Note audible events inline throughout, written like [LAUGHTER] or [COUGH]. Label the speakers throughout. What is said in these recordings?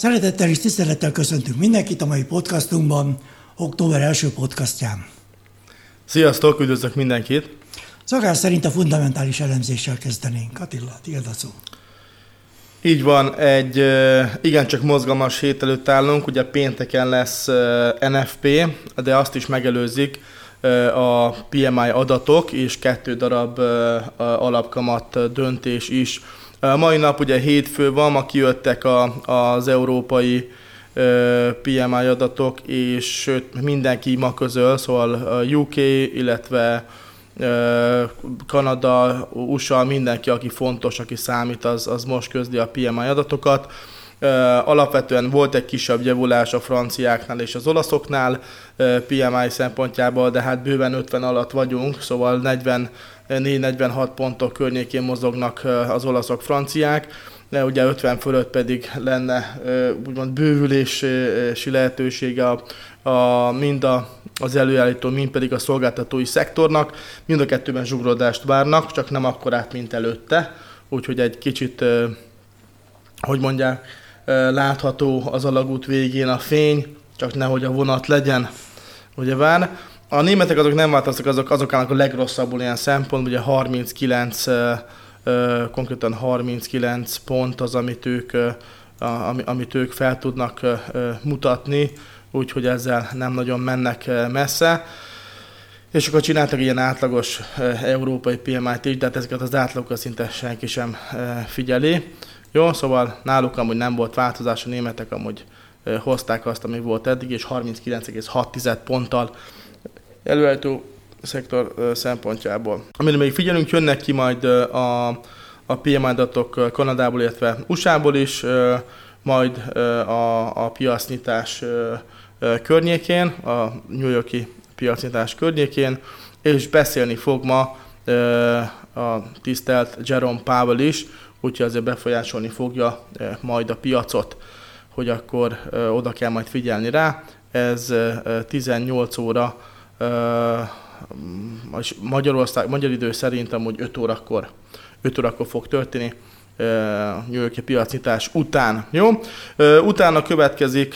Speaker 1: Szeretettel és tisztelettel köszöntünk mindenkit a mai podcastunkban, október első podcastján.
Speaker 2: Sziasztok, üdvözlök mindenkit!
Speaker 1: Szakás szerint a fundamentális elemzéssel kezdenénk. Attila, tiéd a szó.
Speaker 2: Így van, egy igencsak mozgalmas hét előtt állunk, ugye pénteken lesz NFP, de azt is megelőzik a PMI adatok, és kettő darab alapkamat döntés is. A mai nap ugye hétfő van, ma kijöttek a, az európai PMI adatok, és sőt, mindenki ma közöl, szóval UK, illetve Kanada, USA, mindenki, aki fontos, aki számít, az, az most közli a PMI adatokat. Alapvetően volt egy kisebb javulás a franciáknál és az olaszoknál PMI szempontjából, de hát bőven 50 alatt vagyunk, szóval 44-46 pontok környékén mozognak az olaszok, franciák de ugye 50 fölött pedig lenne úgymond bővülési lehetősége a, a, mind a, az előállító, mind pedig a szolgáltatói szektornak. Mind a kettőben zsugrodást várnak, csak nem akkorát, mint előtte. Úgyhogy egy kicsit, hogy mondják, látható az alagút végén a fény, csak nehogy a vonat legyen, ugye vár. A németek azok nem változtak, azok, azok állnak a legrosszabbul ilyen szempont, ugye 39 konkrétan 39 pont az, amit ők, amit ők fel tudnak mutatni, úgyhogy ezzel nem nagyon mennek messze. És akkor csináltak ilyen átlagos európai PMI-t is, de hát ezeket az átlagokat szinte senki sem figyeli. Jó, szóval náluk amúgy nem volt változás, a németek amúgy hozták azt, ami volt eddig, és 39,6 ponttal előállító szektor szempontjából. Amire még figyelünk, jönnek ki majd a, a PMI adatok Kanadából, illetve USA-ból is, majd a, a piacnyitás környékén, a New Yorki piacnyitás környékén, és beszélni fog ma a tisztelt Jerome Powell is, úgyhogy azért befolyásolni fogja majd a piacot, hogy akkor oda kell majd figyelni rá. Ez 18 óra Magyarország, magyar idő szerint amúgy 5 órakor, 5 órakor fog történni. New Yorki piacnyitás után. Jó? Utána következik,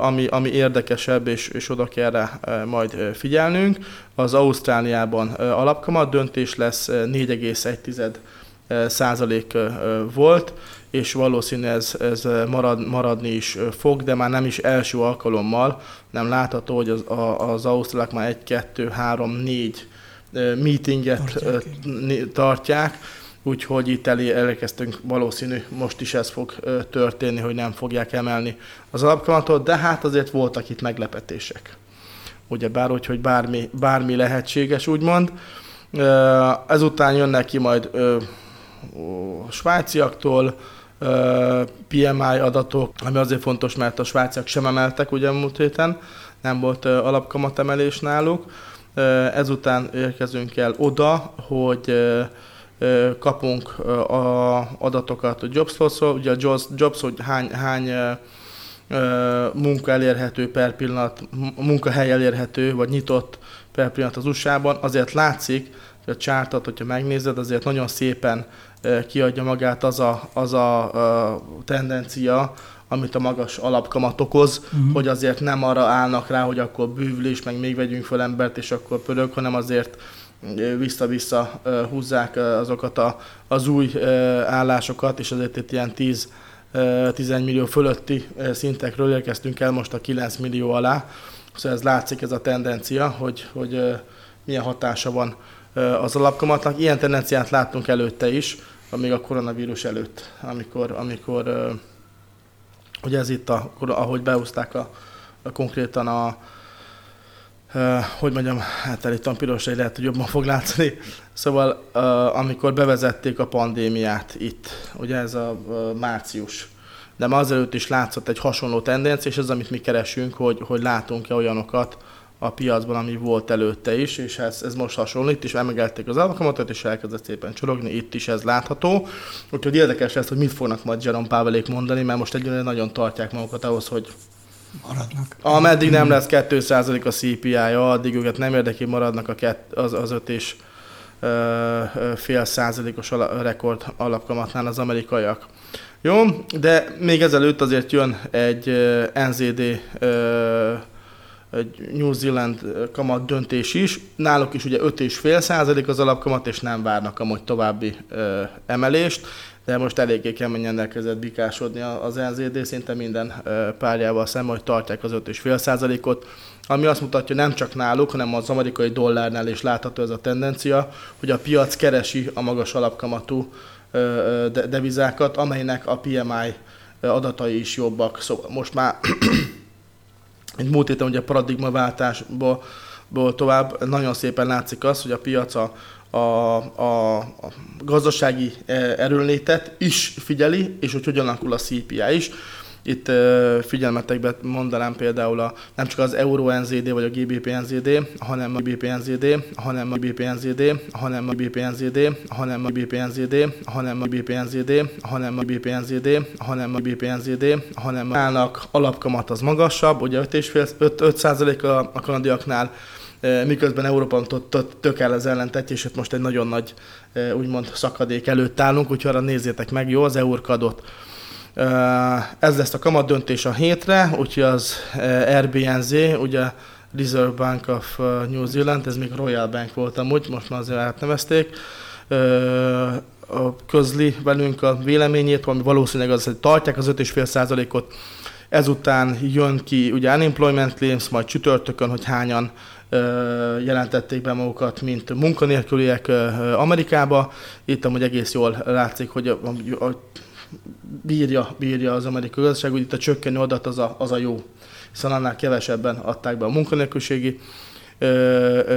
Speaker 2: ami, ami érdekesebb, és, és oda kell rá majd figyelnünk. Az Ausztráliában alapkamat döntés lesz 4,1 százalék volt, és valószínű ez, ez marad, maradni is fog, de már nem is első alkalommal, nem látható, hogy az, az ausztrálok már 1, 2, 3, 4 meetinget tartják, tartják úgyhogy itt elé elkezdtünk valószínű, most is ez fog történni, hogy nem fogják emelni az alapkamatot, de hát azért voltak itt meglepetések. Ugye bár úgy, hogy bármi, bármi lehetséges, úgymond. Ezután jönnek ki majd a svájciaktól, PMI adatok, ami azért fontos, mert a svájciak sem emeltek ugye múlt héten, nem volt alapkamatemelés náluk. Ezután érkezünk el oda, hogy kapunk a adatokat a Jobs-ról, ugye a Jobs, Jobs hogy hány, hány munka elérhető per pillanat, munkahely elérhető, vagy nyitott per pillanat az USA-ban, azért látszik, hogy a csártat, hogyha megnézed, azért nagyon szépen kiadja magát az a, az a, tendencia, amit a magas alapkamat okoz, uh-huh. hogy azért nem arra állnak rá, hogy akkor bűvlés, meg még vegyünk fel embert, és akkor pörög, hanem azért vissza-vissza húzzák azokat a, az új állásokat, és azért itt ilyen 10 11 millió fölötti szintekről érkeztünk el most a 9 millió alá. Szóval ez látszik ez a tendencia, hogy, hogy milyen hatása van az alapkamatnak. Ilyen tendenciát láttunk előtte is, még a koronavírus előtt, amikor, amikor ugye ez itt, a, ahogy behúzták a, a konkrétan a, Uh, hogy mondjam, hát elítom pirosra, lehet, hogy jobban fog látszani. Szóval, uh, amikor bevezették a pandémiát itt, ugye ez a uh, március, de már azelőtt is látszott egy hasonló tendencia, és ez, amit mi keresünk, hogy, hogy látunk-e olyanokat, a piacban, ami volt előtte is, és ez, ez most hasonló. Itt is emegelték az alkalmatot, és elkezdett szépen csorogni, itt is ez látható. Úgyhogy érdekes lesz, hogy mit fognak majd Jerome Pávelék mondani, mert most egyébként nagyon tartják magukat ahhoz, hogy
Speaker 1: maradnak.
Speaker 2: Ameddig nem lesz 2% a CPI-ja, addig őket nem érdekli, maradnak a kett, az, az öt és fél százalékos rekord alapkamatnál az amerikaiak. Jó, de még ezelőtt azért jön egy NZD New Zealand kamat döntés is. Náluk is ugye 5,5 százalék az alapkamat, és nem várnak amúgy további ö, emelést, de most eléggé keményen elkezdett bikásodni az NZD, szinte minden ö, párjával szemben, hogy tartják az 5,5 százalékot, ami azt mutatja, nem csak náluk, hanem az amerikai dollárnál is látható ez a tendencia, hogy a piac keresi a magas alapkamatú ö, devizákat, amelynek a PMI adatai is jobbak. Szóval most már mint múlt héten ugye a paradigmaváltásból tovább nagyon szépen látszik az, hogy a piac a, a, a, a gazdasági e, erőnlétet is figyeli, és hogy hogyan alakul a CPI is. Itt figyelmetekbe mondanám például a, nem csak az Euro NZD vagy a GBP NZD, hanem a GBP NZD, hanem a GBP NZD, hanem a GBP NZD, hanem a GBP NZD, hanem a GBP NZD, hanem a GBP NZD, hanem a GBP NZD, hanem állnak alapkamat az magasabb, ugye 5,5 a, a kanadiaknál, miközben Európa tök el az ellentetését, most egy nagyon nagy úgymond szakadék előtt állunk, úgyhogy arra nézzétek meg, jó, az eurkadot ez lesz a kamat döntés a hétre, úgyhogy az RBNZ, ugye Reserve Bank of New Zealand, ez még Royal Bank volt amúgy, most már azért átnevezték, közli velünk a véleményét, ami valószínűleg az, hogy tartják az 5,5%-ot, ezután jön ki ugye unemployment claims, majd csütörtökön, hogy hányan jelentették be magukat, mint munkanélküliek Amerikába. Itt amúgy egész jól látszik, hogy a, a, a bírja, bírja az amerikai gazdaság, hogy itt a csökkenő adat az a, az a jó, hiszen annál kevesebben adták be a munkanélküliségi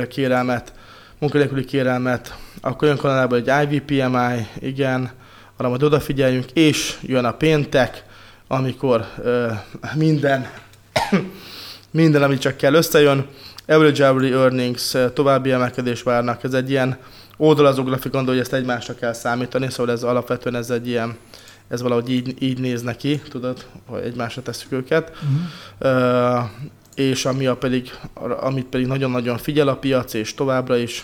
Speaker 2: kérelmet, munkanélküli kérelmet, akkor jön Kanadában egy IVPMI, igen, arra majd odafigyeljünk, és jön a péntek, amikor ö, minden, [COUGHS] minden, ami csak kell, összejön. Average hourly earnings további emelkedés várnak. Ez egy ilyen oldalazó grafikon, hogy ezt egymásra kell számítani, szóval ez alapvetően ez egy ilyen ez valahogy így, így néz neki, tudod, hogy egymásra tesszük őket. Uh-huh. Uh, és ami a pedig, amit pedig nagyon-nagyon figyel a piac, és továbbra is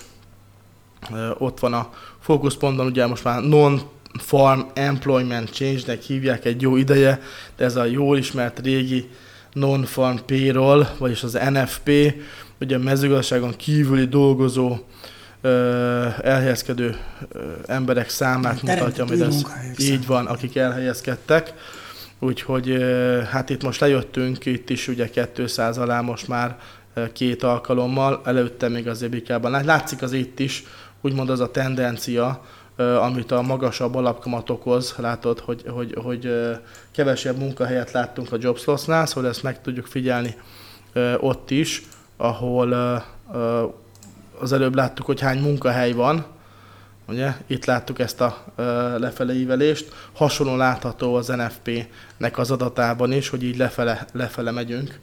Speaker 2: uh, ott van a fókuszpontban, ugye most már non-farm employment change-nek hívják egy jó ideje, de ez a jól ismert régi non-farm payroll, vagyis az NFP, ugye a mezőgazdaságon kívüli dolgozó elhelyezkedő emberek számát mutatja, hogy ez így van, akik elhelyezkedtek. Úgyhogy hát itt most lejöttünk, itt is ugye 200 alá most már két alkalommal, előtte még azért bikában. Látszik az itt is, úgymond az a tendencia, amit a magasabb alapkamat okoz, látod, hogy, hogy, hogy kevesebb munkahelyet láttunk a Jobs Loss-nál, szóval ezt meg tudjuk figyelni ott is, ahol az előbb láttuk, hogy hány munkahely van, ugye? Itt láttuk ezt a lefele ívelést. Hasonló látható az NFP-nek az adatában is, hogy így lefele, lefele megyünk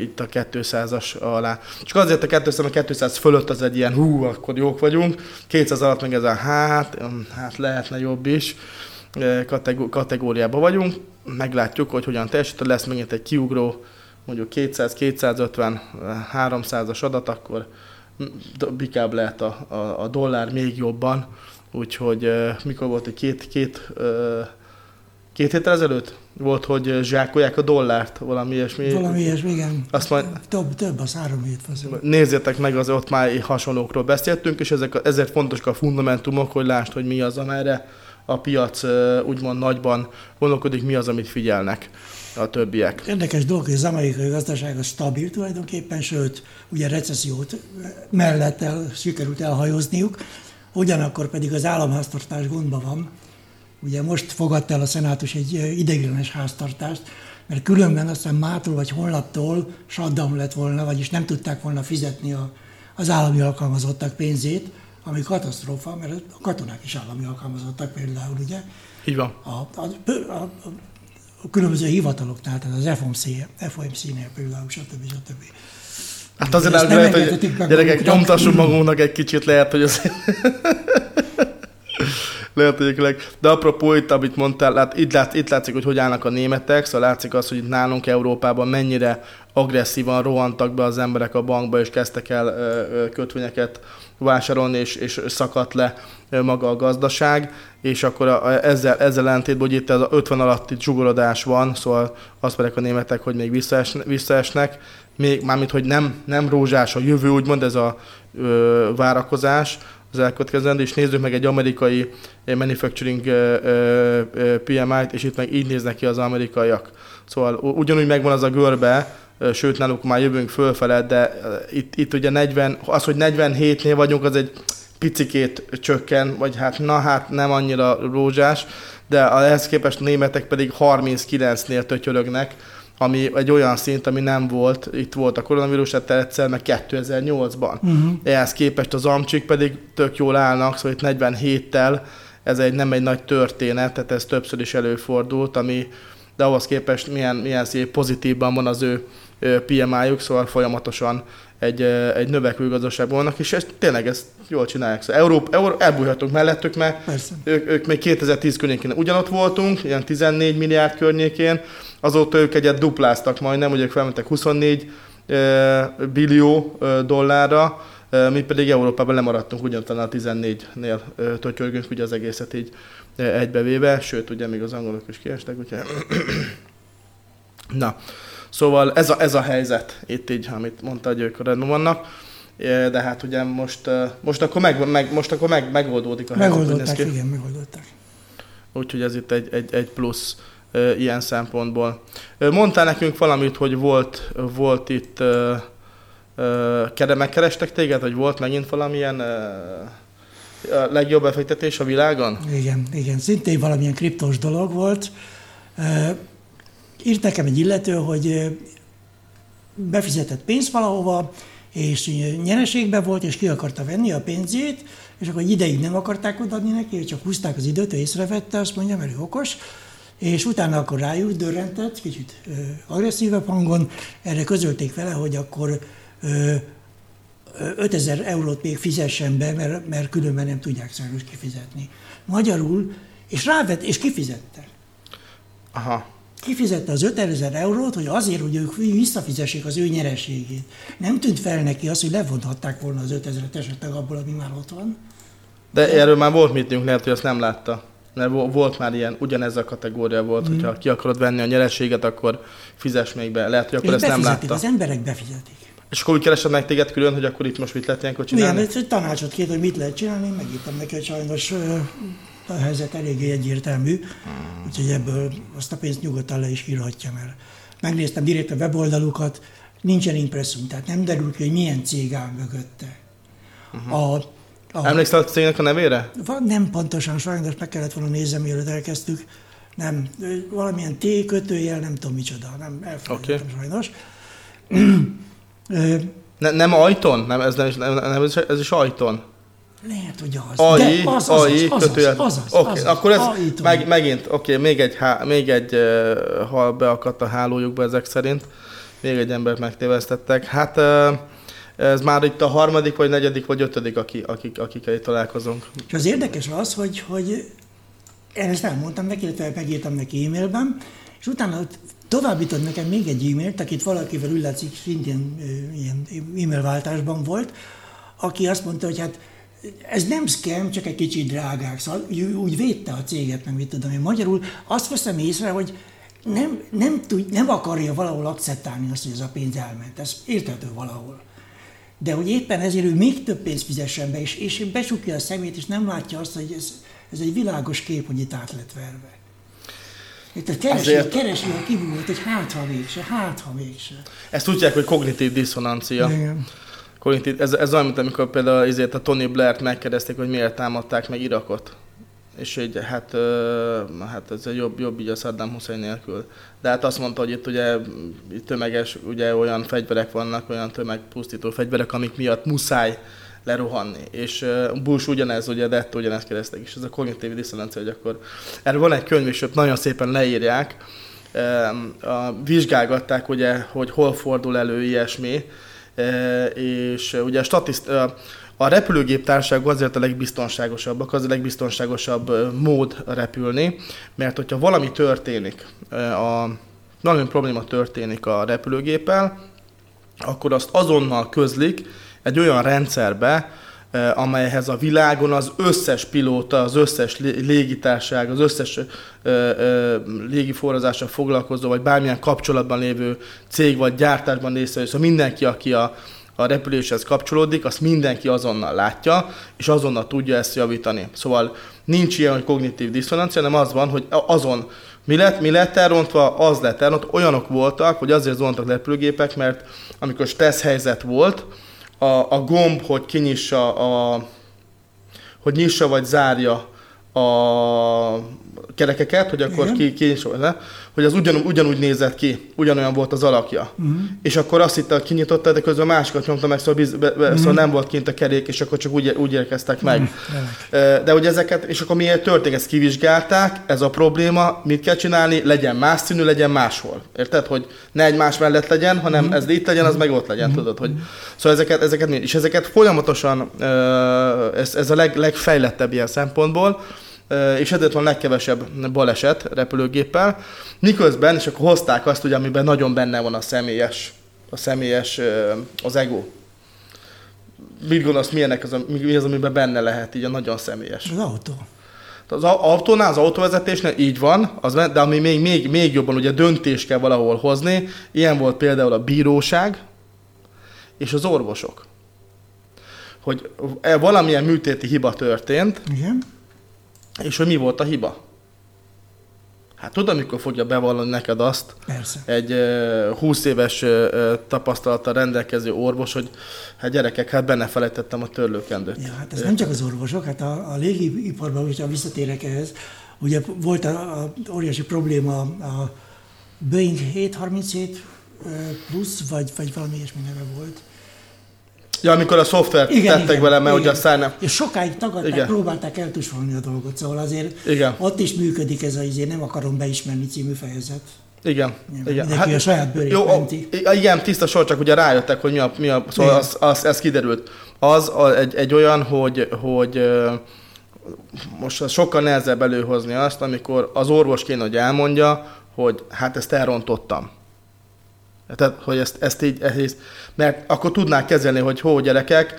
Speaker 2: itt a 200-as alá. Csak azért a 200, a 200 fölött az egy ilyen hú, akkor jók vagyunk. 200 alatt meg ez a hát, hát lehetne jobb is kategóriában vagyunk. Meglátjuk, hogy hogyan teljesít. Lesz megint egy kiugró mondjuk 200, 250, 300-as adat, akkor bikább lehet a, a, a dollár még jobban. Úgyhogy mikor volt egy két, két, két héttel ezelőtt? Volt, hogy zsákolják a dollárt, valami ilyesmi.
Speaker 1: Valami ilyesmi, igen.
Speaker 2: Azt majd,
Speaker 1: több, több az három hét.
Speaker 2: Nézzétek meg, az ott már hasonlókról beszéltünk, és ezek, ezért fontosak a fundamentumok, hogy lásd, hogy mi az, amerre a piac úgymond nagyban gondolkodik, mi az, amit figyelnek a többiek.
Speaker 1: Érdekes dolog, hogy az amerikai gazdaság a stabil tulajdonképpen, sőt, ugye recessziót mellett el, sikerült elhajozniuk, ugyanakkor pedig az államháztartás gondban van. Ugye most fogadta el a szenátus egy ideiglenes háztartást, mert különben aztán mától vagy holnaptól shutdown lett volna, vagyis nem tudták volna fizetni a, az állami alkalmazottak pénzét, ami katasztrófa, mert a katonák is állami alkalmazottak például, ugye?
Speaker 2: Így van.
Speaker 1: A, a, a, a különböző hivataloknál, tehát az FOMC, FOMC-nél például, stb. stb.
Speaker 2: Hát azért el lehet, hogy gyerekek, nyomtassunk magunknak egy kicsit, lehet, hogy az... lehet, hogy De apropó itt, amit mondtál, lát, itt, lát, itt látszik, hogy hogy állnak a németek, szóval látszik az, hogy itt nálunk Európában mennyire agresszívan rohantak be az emberek a bankba, és kezdtek el ö, ö, kötvényeket vásárolni, és, és szakadt le maga a gazdaság, és akkor a, ezzel, ezzel ellentétben, hogy itt ez a 50 alatti zsugorodás van, szóval azt mondják a németek, hogy még visszaesnek, visszaesnek még, mármint, hogy nem, nem rózsás a jövő, úgymond ez a ö, várakozás, az elkövetkezendő, és nézzük meg egy amerikai manufacturing PMI-t, és itt meg így néznek ki az amerikaiak. Szóval ugyanúgy megvan az a görbe, sőt náluk már jövünk fölfele, de itt, itt ugye 40, az, hogy 47-nél vagyunk, az egy picikét csökken, vagy hát na hát nem annyira rózsás, de ehhez képest a németek pedig 39-nél tötyörögnek, ami egy olyan szint, ami nem volt, itt volt a koronavírus, tehát egyszer, meg 2008-ban. Uh-huh. Ehhez képest az amcsik pedig tök jól állnak, szóval itt 47-tel ez egy, nem egy nagy történet, tehát ez többször is előfordult, ami, de ahhoz képest milyen, milyen szép pozitívban van az ő PMI-juk, szóval folyamatosan egy, egy növekvő gazdaságban vannak, és ezt, tényleg ezt jól csinálják. Szóval Európa, Euró, elbújhatunk mellettük, mert ők, ők, még 2010 környékén ugyanott voltunk, ilyen 14 milliárd környékén, azóta ők egyet dupláztak majdnem, ugye ők felmentek 24 billió dollárra, mi pedig Európában lemaradtunk ugyanatlan a 14-nél tötyörgünk ugye az egészet így egybevéve, sőt ugye még az angolok is kiestek, úgyhogy... Na, Szóval ez a, ez a helyzet itt így, amit mondta, hogy ők rendben vannak. De hát ugye most, most akkor, meg, meg, most akkor meg, megoldódik a
Speaker 1: helyzet. Megoldották, igen, megoldották.
Speaker 2: Úgyhogy ez itt egy, egy, egy plusz e, ilyen szempontból. Mondtál nekünk valamit, hogy volt, volt itt, e, e, megkerestek téged, hogy volt megint valamilyen e, a legjobb befektetés a világon?
Speaker 1: Igen, igen, szintén valamilyen kriptos dolog volt. Írt nekem egy illető, hogy befizetett pénzt valahova, és nyereségbe volt, és ki akarta venni a pénzét, és akkor ideig nem akarták odaadni neki, csak húzták az időt, ő észrevette, azt mondja, mert ő okos, és utána akkor rájuk dörrentett, kicsit ö, agresszívebb hangon, erre közölték vele, hogy akkor 5000 eurót még fizessen be, mert, mert különben nem tudják sajnos kifizetni. Magyarul, és rávett, és kifizette.
Speaker 2: Aha
Speaker 1: kifizette az 5000 eurót, hogy azért, hogy ők visszafizessék az ő nyereségét. Nem tűnt fel neki az, hogy levonhatták volna az 5000-et esetleg abból, ami már ott van.
Speaker 2: De erről már volt mitünk, lehet, hogy azt nem látta. Mert volt már ilyen, ugyanez a kategória volt, mm. hogyha ki akarod venni a nyereséget, akkor fizes még be. Lehet, hogy akkor És ezt nem látta.
Speaker 1: az emberek befizetik.
Speaker 2: És akkor úgy keresed meg téged külön, hogy akkor itt most mit lehet ilyenkor csinálni?
Speaker 1: Igen, egy tanácsot két, hogy mit lehet csinálni, megírtam neki, hogy sajnos a helyzet eléggé egyértelmű, hmm. úgyhogy ebből azt a pénzt nyugodtan le is írhatja, mert megnéztem direkt a weboldalukat, nincsen impresszum, tehát nem derül ki, hogy milyen cég áll mögötte.
Speaker 2: Uh-huh. A, a, Emlékszel a cégnek a nevére?
Speaker 1: Van, nem pontosan, sajnos meg kellett volna nézni, mielőtt elkezdtük. Nem, valamilyen T kötőjel, nem tudom micsoda, nem elfelejtettem okay. sajnos.
Speaker 2: Ne, nem ajton? Nem, ez, nem, nem, nem, ez, ez is ajton?
Speaker 1: Lehet, hogy az.
Speaker 2: AI, De az, az, AI, az, az, az, az,
Speaker 1: okay, az,
Speaker 2: akkor ez meg, megint, oké, okay, még egy, há, még egy uh, hal beakadt a hálójukba ezek szerint. Még egy embert megtévesztettek. Hát uh, ez már itt a harmadik, vagy negyedik, vagy ötödik, akik, akik, akikkel találkozunk.
Speaker 1: És az érdekes az, hogy, hogy én ezt elmondtam neki, illetve megírtam neki e-mailben, és utána továbbított nekem még egy e-mailt, akit valakivel üllatszik, szintén ilyen e-mail váltásban volt, aki azt mondta, hogy hát ez nem scam, csak egy kicsit drágák. Szóval úgy védte a céget, meg mit tudom én. Magyarul azt veszem észre, hogy nem, nem, tud, nem akarja valahol akceptálni azt, hogy ez a pénz elment. Ez érthető valahol. De hogy éppen ezért ő még több pénzt fizessen be, és, és besukja a szemét, és nem látja azt, hogy ez, ez egy világos kép, hogy itt át lett verve. Tehát keresi, Azért... keresi a kibújt, hogy hát ha mégse, hát ha mégse.
Speaker 2: Ezt tudják, hogy kognitív diszonancia. Igen kognitív, ez, ez olyan, mint amikor például ezért a Tony Blair-t megkérdezték, hogy miért támadták meg Irakot. És hogy hát, hát ez jobb, jobb így a Saddam Hussein nélkül. De hát azt mondta, hogy itt ugye tömeges, ugye olyan fegyverek vannak, olyan tömegpusztító fegyverek, amik miatt muszáj lerohanni. És Bush ugyanez, ugye Detto ugyanezt kérdeztek, és ez a kognitív diszonancia, hogy akkor erről van egy könyv, és ott nagyon szépen leírják, vizsgálgatták, ugye, hogy hol fordul elő ilyesmi, és ugye a, statiszt, a repülőgép társaságok azért a legbiztonságosabbak, az a legbiztonságosabb mód repülni, mert hogyha valami történik, a, valami probléma történik a repülőgéppel, akkor azt azonnal közlik egy olyan rendszerbe, amelyhez a világon az összes pilóta, az összes légitárság, az összes légiforrazással foglalkozó, vagy bármilyen kapcsolatban lévő cég vagy gyártásban részvevő, szóval mindenki, aki a, a repüléshez kapcsolódik, azt mindenki azonnal látja, és azonnal tudja ezt javítani. Szóval nincs ilyen, hogy kognitív diszonancia, hanem az van, hogy azon mi lett, mi lett elrontva, az lett elrontva. Olyanok voltak, hogy azért zontak repülőgépek, mert amikor stressz helyzet volt, a, a gomb, hogy kinyissa a, hogy nyissa vagy zárja a kerekeket, hogy akkor ki, ki le, hogy az ugyan, ugyanúgy nézett ki, ugyanolyan volt az alakja. Uh-huh. És akkor azt hitte, hogy kinyitotta, de közben másikat nyomta meg, szóval, biz, be, be, uh-huh. szóval nem volt kint a kerék, és akkor csak úgy, úgy érkeztek meg. Uh-huh. De hogy ezeket, és akkor miért történik, ezt kivizsgálták, ez a probléma, mit kell csinálni, legyen más színű, legyen máshol. Érted, hogy ne egymás mellett legyen, hanem uh-huh. ez itt legyen, az meg ott legyen, uh-huh. tudod, hogy szóval ezeket, ezeket, és ezeket folyamatosan, ez, ez a leg, legfejlettebb ilyen szempontból, és ezért van legkevesebb baleset repülőgéppel. Miközben, és akkor hozták azt, ugye, amiben nagyon benne van a személyes, a személyes, az ego. Mit gondolsz, milyenek az, mi az, amiben benne lehet, így a nagyon személyes?
Speaker 1: Az autó.
Speaker 2: Az autónál, az autóvezetésnél így van, az, de ami még, még, még jobban ugye döntés kell valahol hozni, ilyen volt például a bíróság és az orvosok. Hogy valamilyen műtéti hiba történt,
Speaker 1: Igen
Speaker 2: és hogy mi volt a hiba? Hát tudod, amikor fogja bevallani neked azt
Speaker 1: Persze.
Speaker 2: egy uh, 20 éves uh, tapasztalattal rendelkező orvos, hogy hát gyerekek, hát benne felejtettem a törlőkendőt.
Speaker 1: Ja, hát ez nem csak az orvosok, hát a, a légiiparban, hogyha visszatérek ehhez, ugye volt a, a óriási probléma a Boeing 737 plusz, vagy, vagy valami ilyesmi neve volt,
Speaker 2: Ja, amikor a szoftvert igen, tettek igen, vele, mert igen. hogy aztán nem...
Speaker 1: És sokáig tagadták, igen. próbálták eltusolni a dolgot, szóval azért
Speaker 2: igen.
Speaker 1: ott is működik ez a izé, nem akarom beismerni című fejezet.
Speaker 2: Igen.
Speaker 1: igen. Mindenki hát, a saját bőrét jó, menti.
Speaker 2: Igen, tiszta sor, csak ugye rájöttek, hogy mi a, mi a szóval az, az, ez kiderült. Az a, egy, egy olyan, hogy, hogy most az sokkal nehezebb előhozni azt, amikor az orvos kéne, hogy elmondja, hogy hát ezt elrontottam. Tehát, hogy ezt, ezt így, ezt, mert akkor tudnák kezelni, hogy hó gyerekek,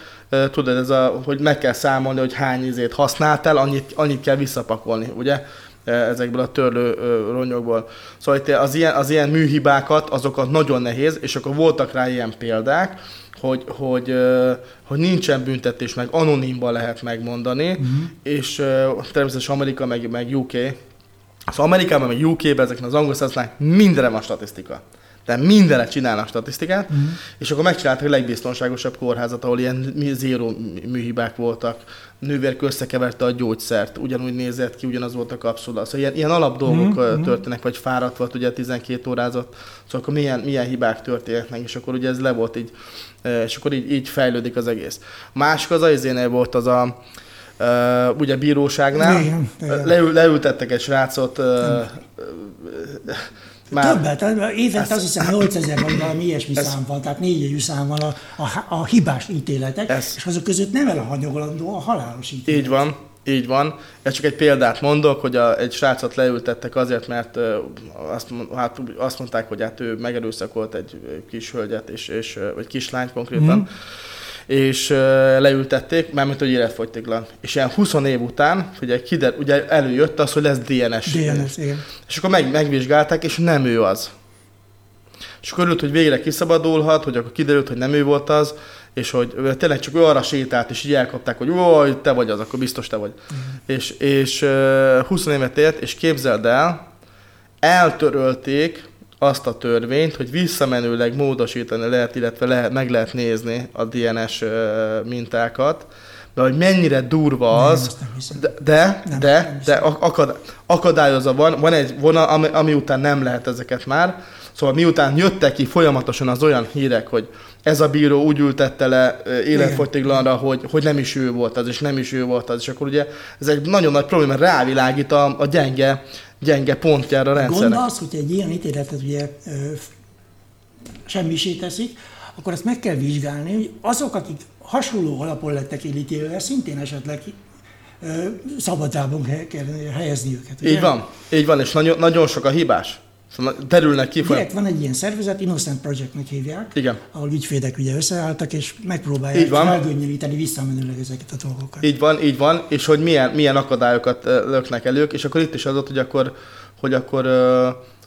Speaker 2: tudod, ez a, hogy meg kell számolni, hogy hány izét használtál, annyit, annyit kell visszapakolni, ugye? ezekből a törlő ronyokból. Szóval itt az ilyen, az ilyen műhibákat, azokat nagyon nehéz, és akkor voltak rá ilyen példák, hogy, hogy, hogy nincsen büntetés, meg anonimban lehet megmondani, uh-huh. és természetesen Amerika, meg, meg UK, az Amerikában, meg UK-ben, ezeknek az angol mindenre van statisztika de mindenre csinálnak statisztikát, uh-huh. és akkor megcsináltak a legbiztonságosabb kórházat, ahol ilyen zéró műhibák voltak, nővérk összekeverte a gyógyszert, ugyanúgy nézett ki, ugyanaz volt a kapszula. Szóval ilyen, ilyen alap dolgok uh-huh. történnek, vagy fáradt volt, ugye 12 órázott, szóval akkor milyen, milyen hibák történnek, és akkor ugye ez le volt így, és akkor így, így fejlődik az egész. Másik az az volt az a, Uh, ugye bíróságnál igen, igen. Leül, leültettek egy srácot uh,
Speaker 1: már... Többet, évente azt hiszem 8000 vagy valami ilyesmi ez... szám van, tehát négyjegyű szám van a, a, a hibás ítéletek, ez... és azok között nem elhanyagolandó a halálos ítélet.
Speaker 2: Így van, így van. Ez csak egy példát mondok, hogy a, egy srácot leültettek azért, mert azt, hát, azt mondták, hogy hát ő megerőszakolt egy kis hölgyet, és, és, vagy kislányt konkrétan, mm és leültették, mármint, hogy életfogytiglan. És ilyen 20 év után, ugye, kider, ugye előjött az, hogy lesz DNS.
Speaker 1: DNS, igen.
Speaker 2: És akkor meg, megvizsgálták, és nem ő az. És akkor örült, hogy végre kiszabadulhat, hogy akkor kiderült, hogy nem ő volt az, és hogy tényleg csak ő arra sétált, és így elkapták, hogy ó, te vagy az, akkor biztos te vagy. Uh-huh. És, és uh, 20 évet élt, és képzeld el, eltörölték azt a törvényt, hogy visszamenőleg módosítani lehet, illetve lehet, meg lehet nézni a DNS mintákat, de hogy mennyire durva az, nem, de, de, nem, de, nem de akad, akadályozva van, van egy vonal, ami, ami után nem lehet ezeket már, Szóval miután jöttek ki folyamatosan az olyan hírek, hogy ez a bíró úgy ültette le életfogytiglanra, hogy, hogy nem is ő volt az, és nem is ő volt az, és akkor ugye ez egy nagyon nagy probléma, rávilágít a, a gyenge gyenge pontjára a rendszernek.
Speaker 1: Gond az, hogy egy ilyen ítéletet ugye semmisé teszik, akkor azt meg kell vizsgálni, hogy azok, akik hasonló alapon lettek elítélve, szintén esetleg szabadában kell helyezni őket.
Speaker 2: Ugye? Így van, így van, és nagyon, nagyon sok a hibás. Szóval derülnek ki.
Speaker 1: Direkt van egy ilyen szervezet, Innocent Projectnek hívják,
Speaker 2: Igen.
Speaker 1: ahol ügyvédek ugye összeálltak, és megpróbálják
Speaker 2: Így van.
Speaker 1: felgönnyelíteni visszamenőleg ezeket a dolgokat.
Speaker 2: Így van, így van, és hogy milyen, milyen akadályokat löknek elők, és akkor itt is az ott, hogy akkor, hogy akkor,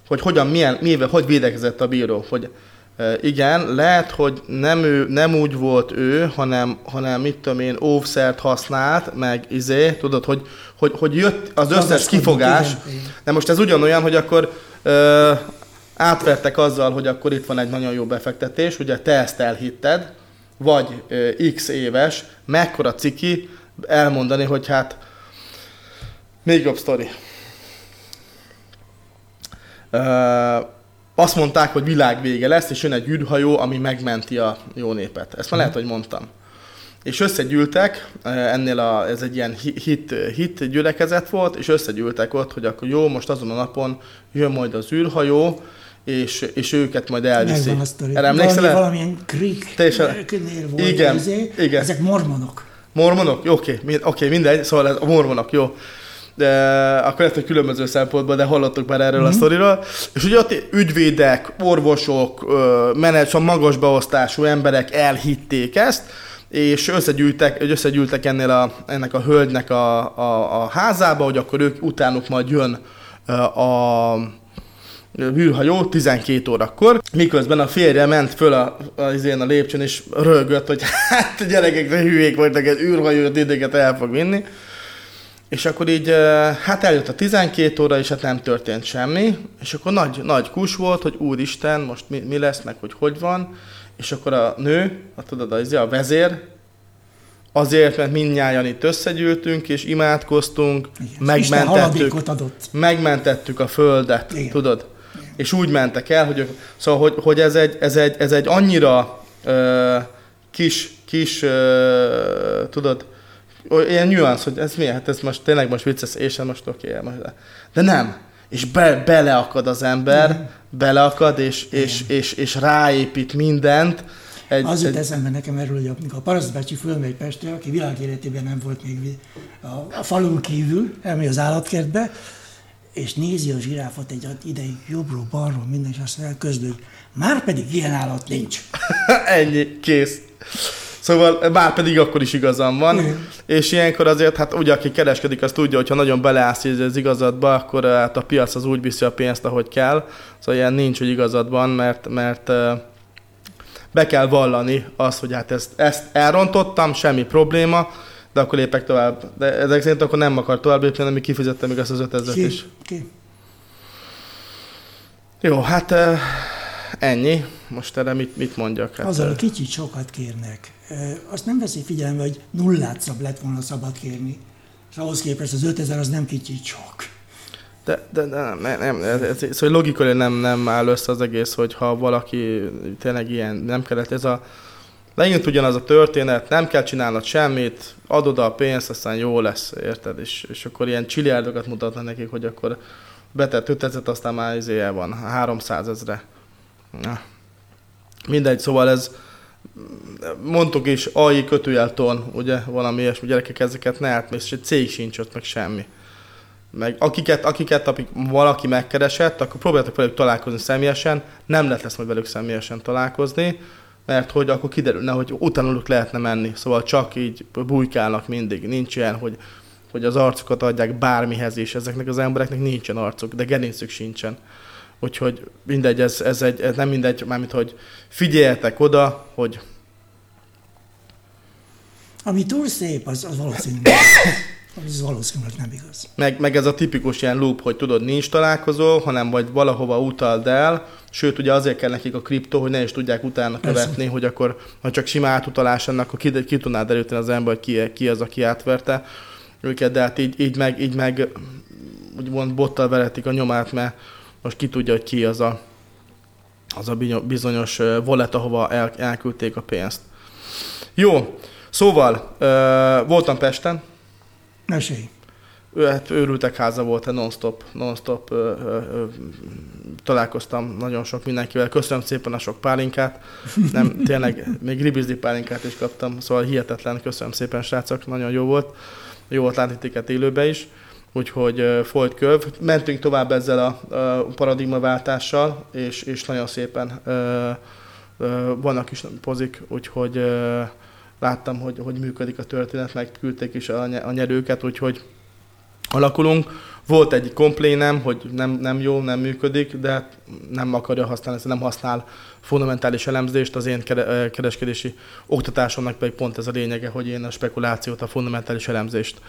Speaker 2: hogy hogyan, milyen, mivel, hogy védekezett a bíró, hogy igen, lehet, hogy nem, ő, nem úgy volt ő, hanem, hanem mit tudom én, óvszert használt, meg izé, tudod, hogy, hogy, hogy jött az összes kifogás, de most ez ugyanolyan, hogy akkor ö, átvertek azzal, hogy akkor itt van egy nagyon jó befektetés, ugye te ezt elhitted, vagy ö, x éves, mekkora ciki elmondani, hogy hát még jobb sztori. Ö, azt mondták, hogy világvége lesz, és jön egy űrhajó, ami megmenti a jó népet. Ezt már lehet, hogy mondtam. És összegyűltek, eh, ennél a, ez egy ilyen hi- hit, hit gyülekezet volt, és összegyűltek ott, hogy akkor jó, most azon a napon jön majd az űrhajó, és, és őket majd elviszi. Erre emlékszel?
Speaker 1: Valami, valamilyen Creek
Speaker 2: Teljesen-
Speaker 1: volt
Speaker 2: Igen,
Speaker 1: izé.
Speaker 2: igen.
Speaker 1: Ezek mormonok.
Speaker 2: Mormonok? Oké, oké, mindegy, szóval ez a mormonok, jó. De akkor lehet, hogy különböző szempontból, de hallottuk már erről mm-hmm. a sztoriról. És ugye ott ügyvédek, orvosok, ö, menedzs, a magas beosztású emberek elhitték ezt, és összegyűltek, összegyűltek ennél a, ennek a hölgynek a, a, a házába, hogy akkor ők utánuk majd jön a űrhajó 12 órakor, miközben a férje ment föl a, a, a, a lépcsőn, és rögött, hogy [LAUGHS] hát gyerekek, de hülyék voltak, egy űrhajó idéget el fog vinni. És akkor így, hát eljött a 12 óra, és hát nem történt semmi, és akkor nagy, nagy kus volt, hogy úristen, most mi, mi lesz, meg hogy hogy van, és akkor a nő, a, tudod, az, a vezér, azért, mert mindnyájan itt összegyűltünk, és imádkoztunk,
Speaker 1: Igen.
Speaker 2: Megmentettük,
Speaker 1: adott.
Speaker 2: megmentettük a földet,
Speaker 1: Igen.
Speaker 2: tudod? És úgy mentek el, hogy, szóval, hogy, hogy ez, egy, ez, egy, ez egy annyira ö, kis, kis ö, tudod, ilyen nyuansz, hogy ez mi? Hát ez most tényleg most vicces, és most oké, okay, most, de nem. És be, beleakad az ember, beleakad, és, és, és, és ráépít mindent. Egy,
Speaker 1: Az jut
Speaker 2: egy,
Speaker 1: eszembe nekem erről, hogy amikor a parasztbácsi fölmegy Pestre, aki világéletében nem volt még a, falun kívül, elmegy az állatkertbe, és nézi a zsiráfot egy ideig jobbról, balról, minden, és azt közlő, már pedig ilyen állat nincs. [LAUGHS]
Speaker 2: Ennyi, kész. Szóval már pedig akkor is igazam van,
Speaker 1: Igen.
Speaker 2: és ilyenkor azért, hát ugye aki kereskedik, az tudja, hogy ha nagyon beleállsz az igazadba, akkor eh, hát a piac az úgy viszi a pénzt, ahogy kell. Szóval ilyen nincs, hogy igazad van, mert, mert eh, be kell vallani azt, hogy hát ezt, ezt elrontottam, semmi probléma, de akkor lépek tovább. De ezek szerint akkor nem akar tovább lépni, hanem kifizettem még azt az 5000
Speaker 1: Ki,
Speaker 2: is.
Speaker 1: ki?
Speaker 2: Jó, hát eh, ennyi. Most erre mit, mit mondjak? Hát,
Speaker 1: Azzal, kicsit sokat kérnek. Azt nem veszi figyelembe, hogy nullát szab lett volna szabad kérni. És ahhoz képest az 5000 az nem kicsit sok.
Speaker 2: De, de, de nem, nem, nem ez, ez, szóval logikailag nem, nem áll össze az egész, hogy ha valaki tényleg ilyen, nem kellett, ez a, megint ugyanaz a történet, nem kell csinálnod semmit, adod a pénzt, aztán jó lesz, érted? És, és akkor ilyen csiliárdokat mutatnak nekik, hogy akkor betett 5000, aztán már izé el van, 300 ezre. Na. Mindegy, szóval ez, mondtuk is, AI kötőjelton, ugye, valami ilyesmi gyerekek, ezeket ne átmész, és egy cég sincs ott, meg semmi meg akiket, akiket akik valaki megkeresett, akkor próbáltak velük találkozni személyesen, nem lehet lesz majd velük személyesen találkozni, mert hogy akkor kiderülne, hogy utánuluk lehetne menni. Szóval csak így bujkálnak mindig. Nincs ilyen, hogy, hogy az arcukat adják bármihez is. Ezeknek az embereknek nincsen arcuk, de gerincük sincsen. Úgyhogy mindegy, ez, ez, egy, ez nem mindegy, mármint, hogy figyeljetek oda, hogy
Speaker 1: Ami túl szép, az, az valószínűleg, [COUGHS] az valószínűleg nem igaz.
Speaker 2: Meg, meg ez a tipikus ilyen loop, hogy tudod, nincs találkozó, hanem vagy valahova utald el, sőt, ugye azért kell nekik a kriptó, hogy ne is tudják utána
Speaker 1: Persze.
Speaker 2: követni, hogy akkor, ha csak sima átutalás ennek, akkor ki, ki tudnád előteni az ember, hogy ki, ki az, aki átverte őket, de hát így, így meg, így meg úgymond bottal veretik a nyomát, mert most ki tudja, hogy ki az a, az a bizonyos wallet, ahova el, elküldték a pénzt. Jó, szóval ö, voltam Pesten,
Speaker 1: Mesélj.
Speaker 2: ő, hát őrültek háza volt, hát non-stop, non-stop ö, ö, ö, találkoztam nagyon sok mindenkivel. Köszönöm szépen a sok pálinkát. Nem, [LAUGHS] tényleg, még ribizli pálinkát is kaptam, szóval hihetetlen. Köszönöm szépen, srácok, nagyon jó volt. Jó volt látni titeket élőbe is. Úgyhogy folyt köv. Mentünk tovább ezzel a, paradigmaváltással, és, és nagyon szépen vannak is pozik, úgyhogy láttam, hogy, hogy működik a történet, meg küldték is a, a nyerőket, úgyhogy alakulunk. Volt egy komplénem, hogy nem, nem jó, nem működik, de nem akarja használni, nem használ fundamentális elemzést, az én kereskedési oktatásomnak pedig pont ez a lényege, hogy én a spekulációt, a fundamentális elemzést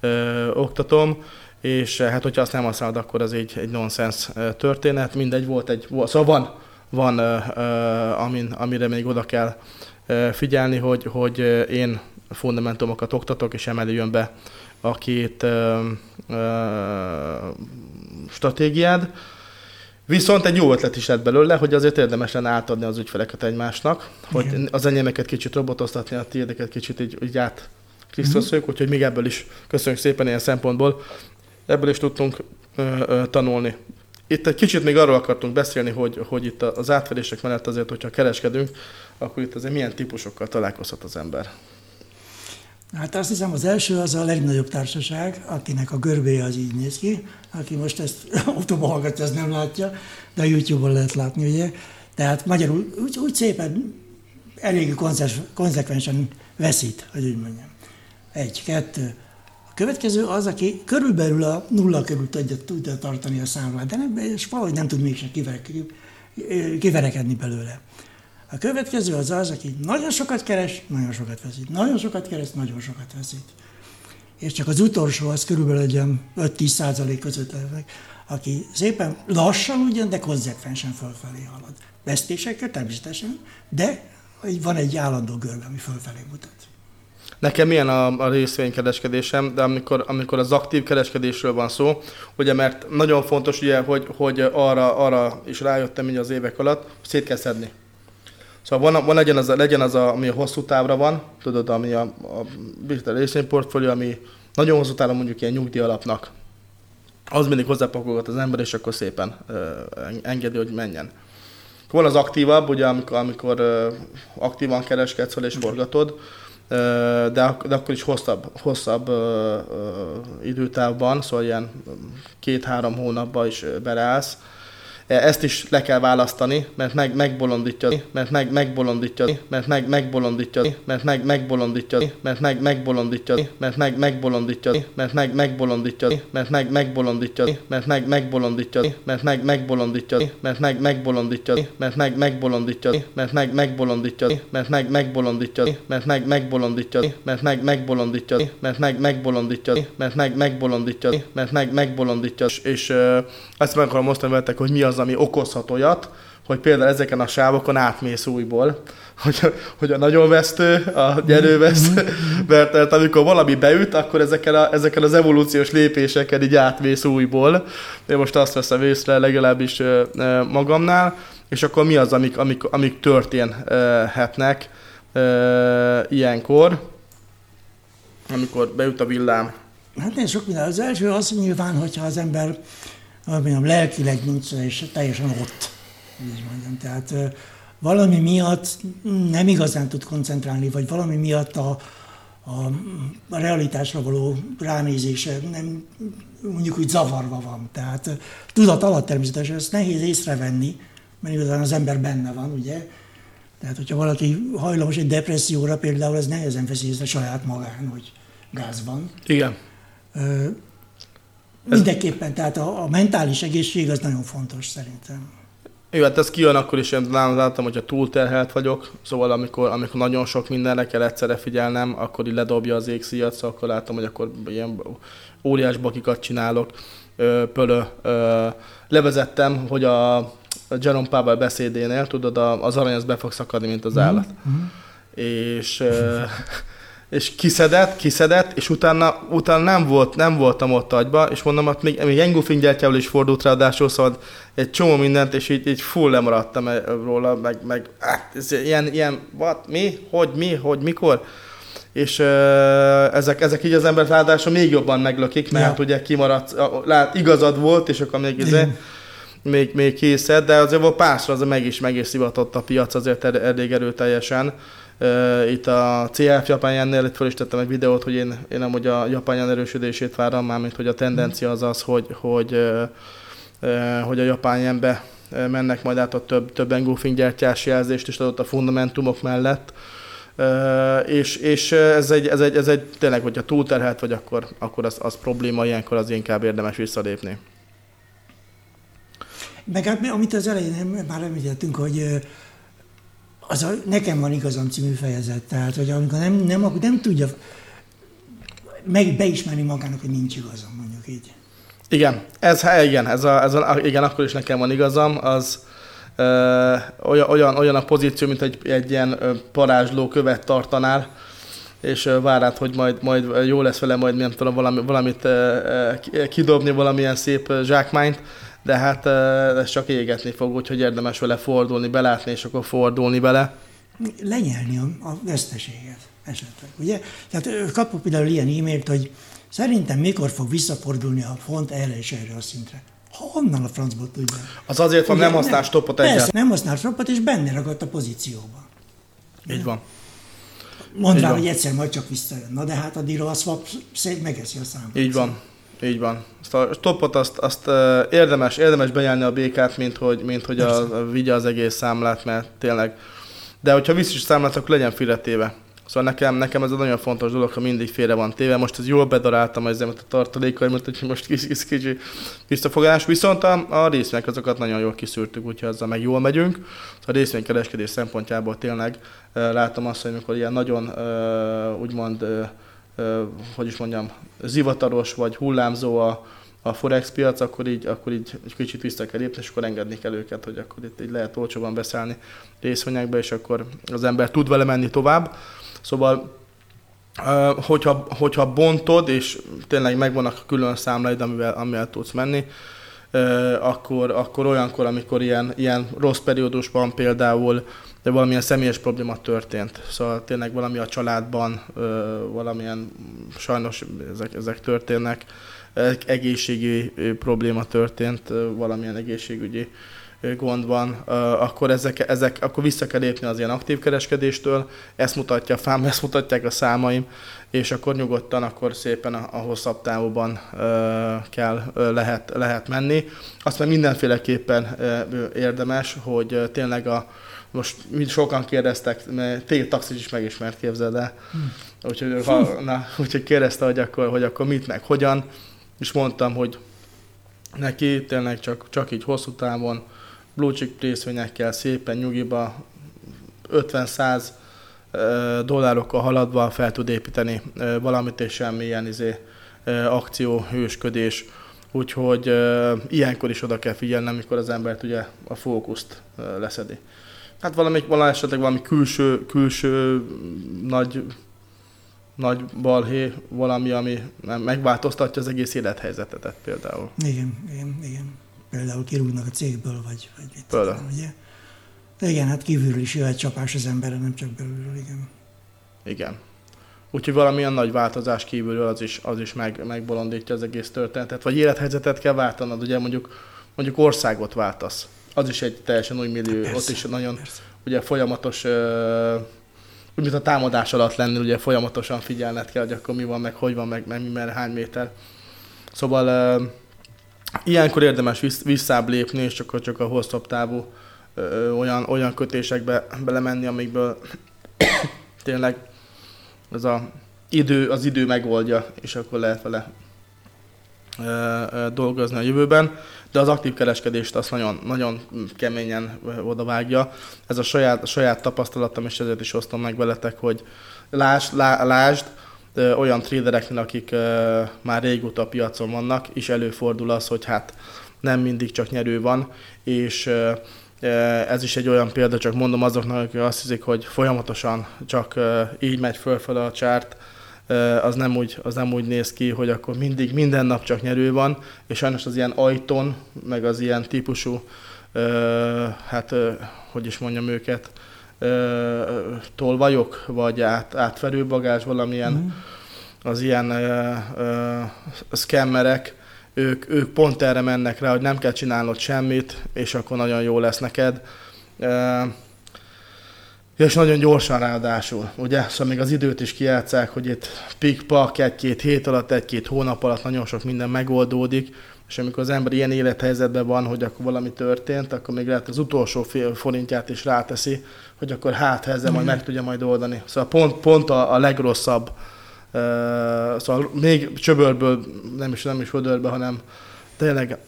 Speaker 2: ö, oktatom, és hát hogyha azt nem használod, akkor az egy, egy nonsens történet, mindegy, volt egy, szóval van, van ö, ö, amin, amire még oda kell figyelni, hogy, hogy én fundamentumokat oktatok, és emellé jön be a két ö, ö, stratégiád. Viszont egy jó ötlet is lett belőle, hogy azért érdemes lenne átadni az ügyfeleket egymásnak, hogy Igen. az enyémeket kicsit robotoztatni, a tiédeket kicsit így, így át krisztuszoljuk, mm-hmm. úgyhogy még ebből is köszönjük szépen ilyen szempontból, ebből is tudtunk ö, ö, tanulni. Itt egy kicsit még arról akartunk beszélni, hogy, hogy itt az átfedések mellett azért, hogyha kereskedünk, akkor itt azért milyen típusokkal találkozhat az ember.
Speaker 1: Hát azt hiszem az első az a legnagyobb társaság, akinek a görbéje az így néz ki, aki most ezt [LAUGHS] autóban hallgatja, ez nem látja, de YouTube-on lehet látni, ugye. Tehát magyarul úgy, úgy szépen, elég konzekvensen veszít, hogy úgy mondjam. Egy, kettő. A következő az, aki körülbelül a nulla körül tudja, tudja tartani a számlát, de nem, és valahogy nem tud mégsem kiverekedni belőle. A következő az az, aki nagyon sokat keres, nagyon sokat veszít. Nagyon sokat keres, nagyon sokat veszít. És csak az utolsó, az körülbelül egy 5-10 százalék között levek, aki szépen lassan ugyan, de konzekvensen fölfelé halad. Vesztésekkel természetesen, de van egy állandó görbe, ami fölfelé mutat.
Speaker 2: Nekem milyen a, a részvénykereskedésem, de amikor, amikor az aktív kereskedésről van szó, ugye mert nagyon fontos, ugye, hogy, hogy arra, arra is rájöttem így az évek alatt, hogy szét kell szedni. Szóval van, van legyen, az, legyen az, a, ami a hosszú távra van, tudod, ami a, a részvényportfólió, ami nagyon hosszú távra mondjuk ilyen nyugdíj alapnak. Az mindig hozzápakolgat az ember, és akkor szépen ö, engedi, hogy menjen. Van az aktívabb, ugye, amikor, amikor ö, aktívan kereskedsz és forgatod, ö, de, de akkor is hosszabb, hosszabb ö, ö, időtávban, szóval ilyen két-három hónapban is berállsz ezt is le kell választani, mert meg, megbolondítja, mert meg, megbolondítja, mert meg, megbolondítja, mert meg, megbolondítja, mert meg, megbolondítja, mert meg, megbolondítja, mert meg, megbolondítja, mert meg, megbolondítja, mert meg, megbolondítja, mert meg, megbolondítja, mert meg, megbolondítja, mert meg, megbolondítja, mert meg, megbolondítja, mert meg, megbolondítja, mert meg, megbolondítja, mert meg, megbolondítja, mert meg, megbolondítja, mert meg, megbolondítja, mert meg, megbolondítja, és azt meg akarom mozdani veletek, hogy mi az, az, ami okozhat olyat, hogy például ezeken a sávokon átmész újból, [LAUGHS] hogy, hogy a nagyon vesztő, a nyerővesztő, mhm. mert, mert amikor valami beüt, akkor ezekkel, a, ezekkel az evolúciós lépéseken így átmész újból. Én most azt veszem észre legalábbis magamnál, és akkor mi az, amik, amik, amik történhetnek ilyenkor, amikor beüt a villám.
Speaker 1: Hát én sok minden. Az első az nyilván, hogyha az ember mondjam, lelkileg nincs, és teljesen ott. Így mondjam. Tehát valami miatt nem igazán tud koncentrálni, vagy valami miatt a, a, a realitásra való ránézése nem, mondjuk úgy zavarva van. Tehát tudat alatt természetesen ezt nehéz észrevenni, mert igazán az ember benne van, ugye? Tehát, hogyha valaki hajlamos egy depresszióra, például ez nehezen veszi észre saját magán, hogy gáz van.
Speaker 2: Igen.
Speaker 1: Mindenképpen, tehát a, a mentális egészség az nagyon fontos szerintem.
Speaker 2: Jó, hát ez kijön akkor is, én láttam, hogyha túlterhelt vagyok, szóval amikor, amikor nagyon sok mindenre kell egyszerre figyelnem, akkor így ledobja az égszíjat, szóval akkor látom, hogy akkor ilyen óriás bakikat csinálok, pölö. Levezettem, hogy a Jerome Powell beszédénél, tudod, az arany az be fog szakadni, mint az állat. Mm-hmm. És [LAUGHS] és kiszedett, kiszedett, és utána, utána nem, volt, nem voltam ott agyba, és mondom, hogy még, még Engulfing gyertyával is fordult ráadásul, szóval egy csomó mindent, és így, így full lemaradtam e- róla, meg, meg hát, ez ilyen, ilyen, what, mi, hogy, mi, hogy, mikor, és uh, ezek, ezek így az ember ráadásul még jobban meglökik, mert ja. hát ugye kimaradt, lát, igazad volt, és akkor még, izé, még, még készed, de azért volt párszor az meg is, meg is szivatott a piac azért elég erőteljesen, itt a CF Japán Jennél itt fel is tettem egy videót, hogy én, én amúgy a Japán Yen erősödését várom, mármint hogy a tendencia az az, hogy, hogy, hogy a Japán Yenbe mennek majd át a több, több engulfing gyártás jelzést is adott a fundamentumok mellett. És, és ez, egy, ez, egy, ez egy tényleg, hogyha túlterhelt vagy, akkor, akkor az, az probléma, ilyenkor az inkább érdemes visszalépni.
Speaker 1: Meg hát, amit az elején már említettünk, hogy az a Nekem van igazam című fejezet, tehát hogy amikor nem, nem, nem tudja meg beismerni magának, hogy nincs igazam, mondjuk így.
Speaker 2: Igen, ez, igen, ez a, ez a, igen, akkor is nekem van igazam, az ö, olyan, olyan, a pozíció, mint egy, egy ilyen ö, parázsló követ tartanál, és ö, várát, hogy majd, majd jó lesz vele, majd nem tudom, valami, valamit ö, kidobni, valamilyen szép zsákmányt, de hát ez csak égetni fog, úgyhogy érdemes vele fordulni, belátni, és akkor fordulni vele.
Speaker 1: Lenyelni a, a veszteséget esetleg, ugye? Tehát kapok például ilyen e-mailt, hogy szerintem mikor fog visszafordulni a font erre és erre a szintre. Honnan a francból tudja?
Speaker 2: Az azért van, nem használ stoppot
Speaker 1: egyáltalán. Persze, nem használ stoppot, és benne ragadt a pozícióban.
Speaker 2: Így van.
Speaker 1: Mondd rá, hogy egyszer majd csak visszajön. Na de hát a a swap megeszi a számot.
Speaker 2: Így van. Így van. Azt a stoppot azt, azt érdemes, érdemes bejelni a békát, mint hogy, mint hogy a, a, vigye az egész számlát, mert tényleg. De hogyha visz is számlát, akkor legyen félretéve. Szóval nekem, nekem ez egy nagyon fontos dolog, ha mindig félre van téve. Most ez jól bedaráltam az a tartalékaimat, hogy most kis, kis, kicsi visszafogás. Viszont a, a részvények azokat nagyon jól kiszűrtük, úgyhogy azzal meg jól megyünk. Szóval a részvénykereskedés szempontjából tényleg látom azt, hogy amikor ilyen nagyon úgymond hogy is mondjam, zivataros vagy hullámzó a, a forex piac, akkor így, akkor így egy kicsit vissza kell lépni, és akkor engedni kell őket, hogy akkor itt így lehet olcsóban beszállni részvényekbe, és akkor az ember tud vele menni tovább. Szóval hogyha, hogyha bontod, és tényleg megvannak a külön számlaid, amivel, amivel tudsz menni, akkor, akkor olyankor, amikor ilyen, ilyen rossz periódusban például de valamilyen személyes probléma történt. Szóval tényleg valami a családban, valamilyen, sajnos ezek, ezek történnek, egészségi probléma történt, valamilyen egészségügyi gond van, akkor, ezek, ezek, akkor vissza kell lépni az ilyen aktív kereskedéstől, ezt mutatja a fám, ezt mutatják a számaim, és akkor nyugodtan, akkor szépen a, a hosszabb távban kell, lehet, lehet menni. Azt már mindenféleképpen érdemes, hogy tényleg a, most mind sokan kérdeztek, mert téged taxis is megismert, képzeld el. Hm. Úgyhogy, ha, na, úgyhogy kérdezte, hogy akkor, hogy akkor mit, meg hogyan, és mondtam, hogy neki tényleg csak, csak így hosszú távon blue chip részvényekkel szépen nyugiba 50-100 dollárokkal haladva fel tud építeni valamit, és semmilyen izé, akció, hősködés. Úgyhogy ilyenkor is oda kell figyelni, amikor az embert ugye a fókuszt leszedi. Hát valami, valami esetleg valami külső, külső nagy, nagy balhé, valami, ami megváltoztatja az egész élethelyzetet például.
Speaker 1: Igen, igen, igen. Például kirúgnak a cégből, vagy, vagy mit tudom, ugye? De igen, hát kívülről is jöhet csapás az emberre, nem csak belülről, igen.
Speaker 2: Igen. Úgyhogy valamilyen nagy változás kívülről az is, az is meg, megbolondítja az egész történetet. Vagy élethelyzetet kell váltanod, ugye mondjuk, mondjuk országot váltasz az is egy teljesen új millió, persze, ott is nagyon persze. ugye folyamatos, úgy mint a támadás alatt lenni, ugye folyamatosan figyelned kell, hogy akkor mi van, meg hogy van, meg, meg mi, mert hány méter. Szóval ilyenkor érdemes vissz, visszább lépni, és csak, csak a hosszabb távú olyan, olyan kötésekbe belemenni, amikből [COUGHS] tényleg az a idő, az idő megoldja, és akkor lehet vele dolgozni a jövőben, de az aktív kereskedést azt nagyon, nagyon keményen odavágja. Ez a saját, a saját tapasztalatom, és ezért is osztom meg veletek, hogy lásd, lá, lásd olyan tradereknél, akik már régóta a piacon vannak, is előfordul az, hogy hát nem mindig csak nyerő van, és ez is egy olyan példa, csak mondom azoknak, akik azt hiszik, hogy folyamatosan csak így megy fölfele a csárt, az nem, úgy, az nem úgy néz ki, hogy akkor mindig, minden nap csak nyerő van, és sajnos az ilyen ajton, meg az ilyen típusú, hát hogy is mondjam őket, tolvajok, vagy át, átverő bagázs, valamilyen, mm. az ilyen szkemmerek, ők, ők pont erre mennek rá, hogy nem kell csinálnod semmit, és akkor nagyon jó lesz neked és nagyon gyorsan ráadásul, ugye? Szóval még az időt is kijátszák, hogy itt pikpak egy-két hét alatt, egy-két hónap alatt nagyon sok minden megoldódik, és amikor az ember ilyen élethelyzetben van, hogy akkor valami történt, akkor még lehet az utolsó fél forintját is ráteszi, hogy akkor hát ezzel majd meg tudja majd oldani. Szóval pont, pont a, a legrosszabb, uh, szóval még csöbörből, nem is, nem is vödörbe, hanem tényleg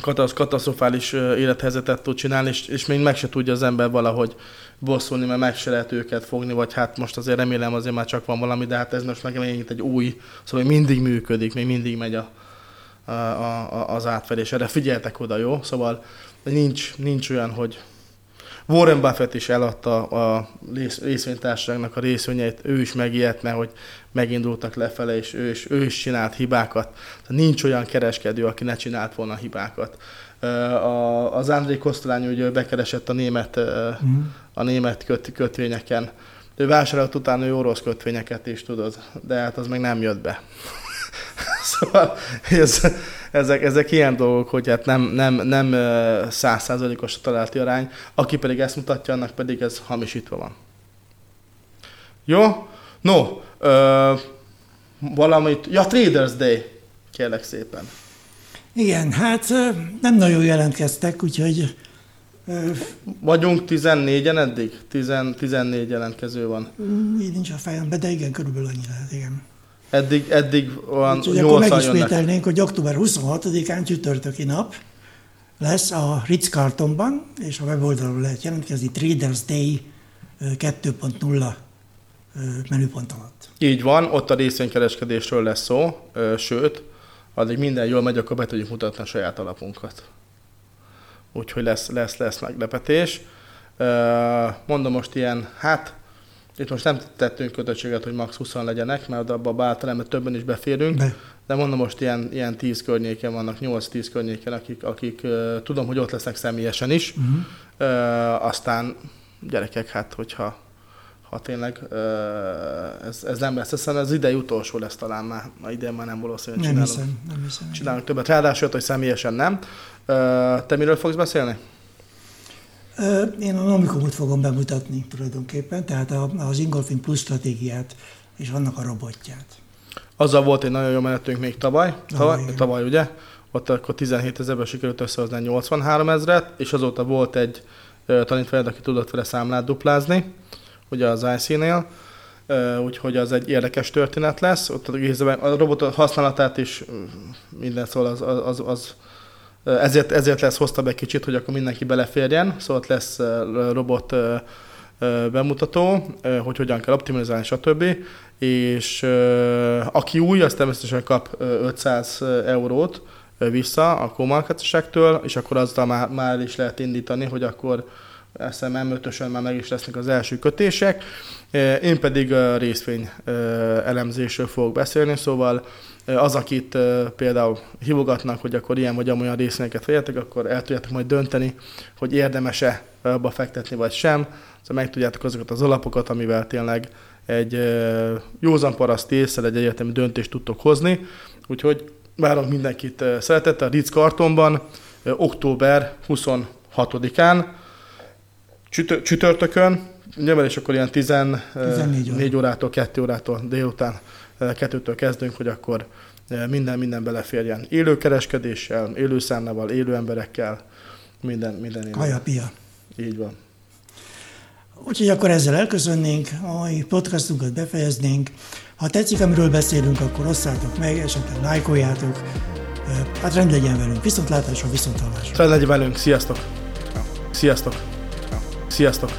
Speaker 2: [CLEARS THROAT] katasztrofális élethelyzetet tud csinálni, és, és még meg se tudja az ember valahogy bosszulni, mert meg se lehet őket fogni, vagy hát most azért remélem azért már csak van valami, de hát ez most meg egy új, szóval mindig működik, még mindig megy a, a, a, az átfedés. Erre figyeltek oda, jó? Szóval nincs, nincs olyan, hogy Warren Buffett is eladta a részvénytársaságnak a részvényeit, ő is megijedne, hogy megindultak lefele, és ő is, ő is csinált hibákat. Tehát nincs olyan kereskedő, aki ne csinált volna hibákat. A, az André Kosztolány ugye bekeresett a német, mm. a német köt, kötvényeken. Ő vásárolt utána ő orosz kötvényeket is, tudod, de hát az meg nem jött be. [LAUGHS] szóval ez, ezek, ezek ilyen dolgok, hogy hát nem, nem, nem százszázalékos a találati arány, aki pedig ezt mutatja, annak pedig ez hamisítva van. Jó? No, ö, valamit, ja, Traders Day, kérlek szépen.
Speaker 1: Igen, hát nem nagyon jelentkeztek, úgyhogy...
Speaker 2: Vagyunk 14-en eddig? 10, 14 jelentkező van.
Speaker 1: Így nincs a fejemben, de igen, körülbelül annyi lehet, igen.
Speaker 2: Eddig, eddig olyan
Speaker 1: Úgyhogy akkor megismételnénk, hogy október 26-án csütörtöki nap lesz a Ritz-Carltonban, és a weboldalon lehet jelentkezni Traders Day 2.0 menüpont alatt.
Speaker 2: Így van, ott a részvénykereskedésről lesz szó, sőt, addig minden jól megy, akkor be tudjuk mutatni a saját alapunkat. Úgyhogy lesz, lesz, lesz meglepetés. Mondom most ilyen, hát itt most nem tettünk kötöttséget, hogy max 20 legyenek, mert abban általában többen is beférünk, Be. de mondom most ilyen, ilyen 10 környéken vannak, 8-10 környéken, akik, akik uh, tudom, hogy ott lesznek személyesen is. Uh-huh. Uh, aztán gyerekek, hát hogyha ha tényleg uh, ez, ez nem lesz, hiszen az idei utolsó lesz talán már, a idén már nem valószínű,
Speaker 1: nem csinálunk, hiszem, nem hiszem,
Speaker 2: csinálunk többet. Ráadásul, hogy személyesen nem. Uh, te miről fogsz beszélni?
Speaker 1: Én a Nomikumot fogom bemutatni tulajdonképpen, tehát az Ingolfin Plus stratégiát és annak a robotját.
Speaker 2: Azzal volt egy nagyon jó menetünk még tavaly, tavaly, ah, tavaly ugye? Ott akkor 17 ezerből sikerült összehozni 83 ezeret, és azóta volt egy tanítványod, aki tudott vele számlát duplázni, ugye az IC-nél, úgyhogy az egy érdekes történet lesz. Ott a robot használatát is minden szól, az, az, az, az ezért, ezért lesz hosszabb egy kicsit, hogy akkor mindenki beleférjen, szóval lesz robot bemutató, hogy hogyan kell optimalizálni, stb. És aki új, az természetesen kap 500 eurót vissza a komarkatosságtól, és akkor azzal már, már is lehet indítani, hogy akkor SMM 5 már meg is lesznek az első kötések. Én pedig a részvény elemzésről fogok beszélni, szóval az, akit például hívogatnak, hogy akkor ilyen vagy amolyan részvényeket vegyetek, akkor el tudjátok majd dönteni, hogy érdemes-e abba fektetni vagy sem. Szóval meg tudjátok azokat az alapokat, amivel tényleg egy józan paraszt észre egy egyetemi döntést tudtok hozni. Úgyhogy várok mindenkit szeretettel a Ritz Kartonban, október 26-án, csütörtökön, nyilván és akkor ilyen 14 órától, 2 órától délután kettőtől kezdünk, hogy akkor minden, minden beleférjen. Élő kereskedéssel, élő számlával, élő emberekkel, minden, minden.
Speaker 1: Kaja, pia.
Speaker 2: Így van.
Speaker 1: Úgyhogy akkor ezzel elköszönnénk, a mai podcastunkat befejeznénk. Ha tetszik, amiről beszélünk, akkor osszátok meg, esetleg lájkoljátok. Hát rend legyen velünk. Viszontlátásra, viszonthallásra.
Speaker 2: Rend legyen velünk. Sziasztok. Sziasztok. Sziasztok.